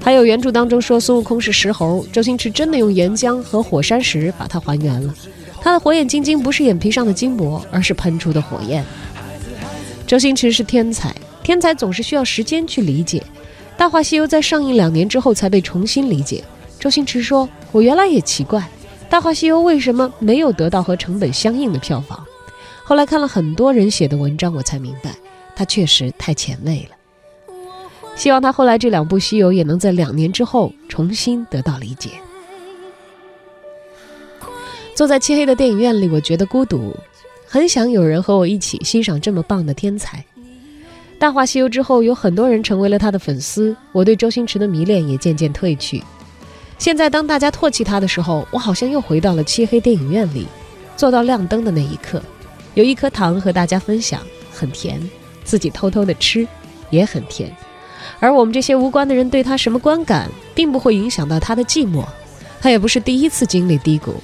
还有原著当中说孙悟空是石猴，周星驰真的用岩浆和火山石把它还原了。他的火眼金睛不是眼皮上的筋膜，而是喷出的火焰。周星驰是天才，天才总是需要时间去理解。《大话西游》在上映两年之后才被重新理解。周星驰说：“我原来也奇怪，《大话西游》为什么没有得到和成本相应的票房？后来看了很多人写的文章，我才明白，他确实太前卫了。”希望他后来这两部《西游》也能在两年之后重新得到理解。坐在漆黑的电影院里，我觉得孤独，很想有人和我一起欣赏这么棒的天才。《大话西游》之后，有很多人成为了他的粉丝，我对周星驰的迷恋也渐渐褪去。现在，当大家唾弃他的时候，我好像又回到了漆黑电影院里，坐到亮灯的那一刻，有一颗糖和大家分享，很甜，自己偷偷的吃，也很甜。而我们这些无关的人对他什么观感，并不会影响到他的寂寞。他也不是第一次经历低谷，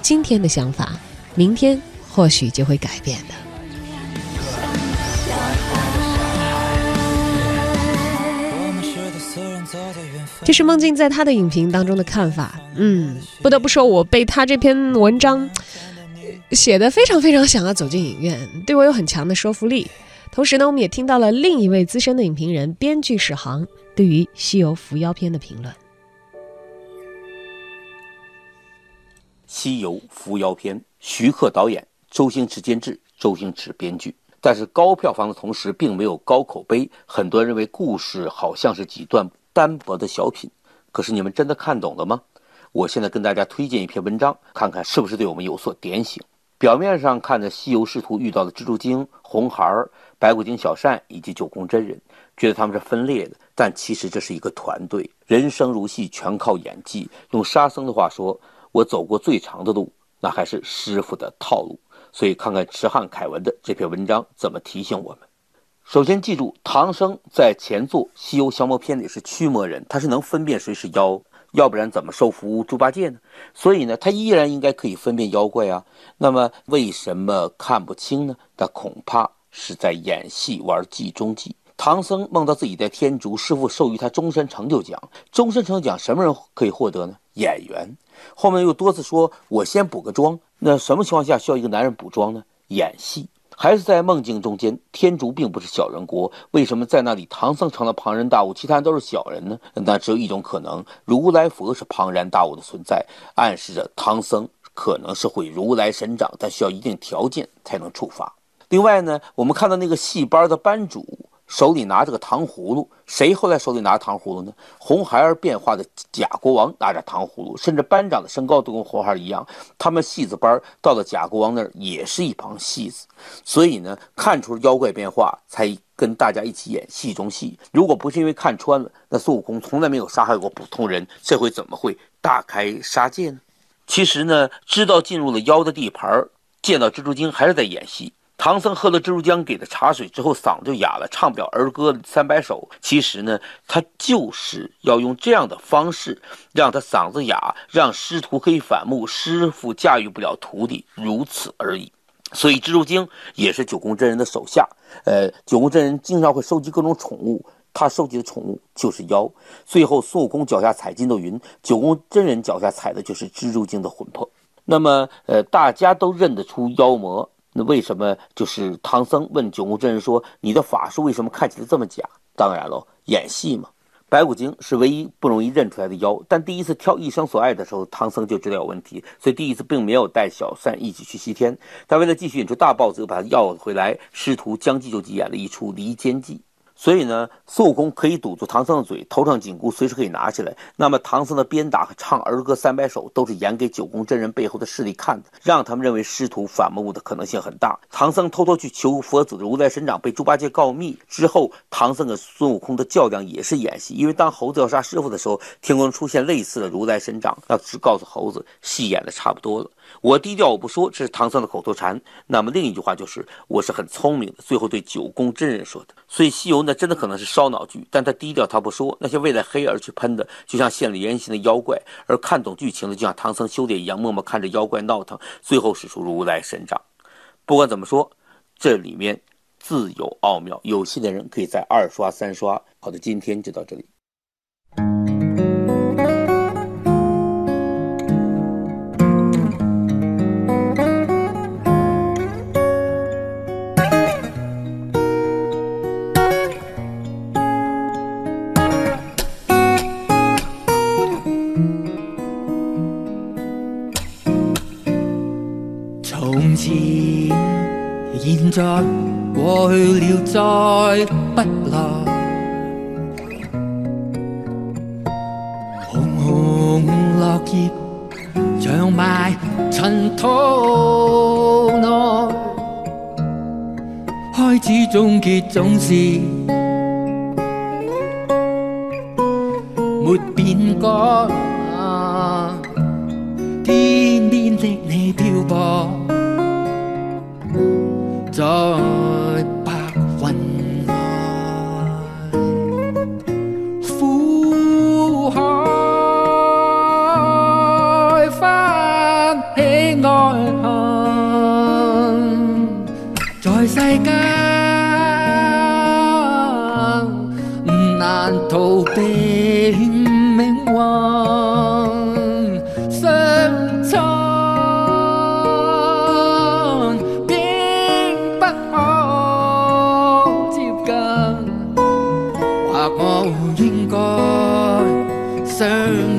今天的想法，明天或许就会改变的。这是梦境在他的影评当中的看法。嗯，不得不说，我被他这篇文章写的非常非常想要走进影院，对我有很强的说服力。同时呢，我们也听到了另一位资深的影评人、编剧史航对于《西游伏妖篇》的评论。《西游伏妖篇》，徐克导演，周星驰监制，周星驰编剧。但是高票房的同时，并没有高口碑。很多人认为故事好像是几段单薄的小品。可是你们真的看懂了吗？我现在跟大家推荐一篇文章，看看是不是对我们有所点醒。表面上看着西游师徒遇到的蜘蛛精、红孩儿、白骨精小善以及九宫真人，觉得他们是分裂的，但其实这是一个团队。人生如戏，全靠演技。用沙僧的话说：“我走过最长的路，那还是师傅的套路。”所以，看看池汉凯文的这篇文章怎么提醒我们。首先记住，唐僧在前作《西游降魔篇》里是驱魔人，他是能分辨谁是妖。要不然怎么收服猪八戒呢？所以呢，他依然应该可以分辨妖怪啊。那么为什么看不清呢？他恐怕是在演戏玩计中计。唐僧梦到自己在天竺，师傅授予他终身成就奖。终身成就奖什么人可以获得呢？演员。后面又多次说，我先补个妆。那什么情况下需要一个男人补妆呢？演戏。还是在梦境中间，天竺并不是小人国，为什么在那里唐僧成了庞然大物，其他人都是小人呢？那只有一种可能，如来佛是庞然大物的存在，暗示着唐僧可能是会如来神掌，但需要一定条件才能触发。另外呢，我们看到那个戏班的班主。手里拿着个糖葫芦，谁后来手里拿糖葫芦呢？红孩儿变化的假国王拿着糖葫芦，甚至班长的身高都跟红孩儿一样。他们戏子班到了假国王那儿也是一帮戏子，所以呢，看出妖怪变化，才跟大家一起演戏中戏。如果不是因为看穿了，那孙悟空从来没有杀害过普通人，这回怎么会大开杀戒呢？其实呢，知道进入了妖的地盘，见到蜘蛛精还是在演戏。唐僧喝了蜘蛛精给的茶水之后，嗓子就哑了，唱不了儿歌三百首。其实呢，他就是要用这样的方式让他嗓子哑，让师徒可以反目，师傅驾驭不了徒弟，如此而已。所以蜘蛛精也是九宫真人的手下。呃，九宫真人经常会收集各种宠物，他收集的宠物就是妖。最后孙悟空脚下踩筋斗云，九宫真人脚下踩的就是蜘蛛精的魂魄。那么，呃，大家都认得出妖魔。那为什么就是唐僧问九宫真人说：“你的法术为什么看起来这么假？”当然喽，演戏嘛。白骨精是唯一不容易认出来的妖，但第一次挑一生所爱的时候，唐僧就知道有问题，所以第一次并没有带小三一起去西天。他为了继续引出大 boss，又把他要回来，师徒将计就计，演了一出离间计。所以呢，孙悟空可以堵住唐僧的嘴，头上紧箍随时可以拿起来。那么唐僧的鞭打和唱儿歌三百首，都是演给九宫真人背后的势力看的，让他们认为师徒反目的可能性很大。唐僧偷偷去求佛祖的如来神掌，被猪八戒告密之后，唐僧跟孙悟空的较量也是演戏。因为当猴子要杀师傅的时候，天空出现类似的如来神掌，要只告诉猴子，戏演的差不多了。我低调，我不说，这是唐僧的口头禅。那么另一句话就是，我是很聪明的。最后对九宫真人说的。所以西游呢，真的可能是烧脑剧，但他低调，他不说。那些为了黑而去喷的，就像现了原形的妖怪；而看懂剧情的，就像唐僧修炼一样，默默看着妖怪闹腾，最后使出如来神掌。不管怎么说，这里面自有奥妙。有心的人可以在二刷三刷。好的，今天就到这里。现在、过去了，再不来。红红落叶，长埋尘土内。开始、终结，总是没变改。天边的你漂泊在白云外，苦海翻起爱恨，在世间难逃避命运。concern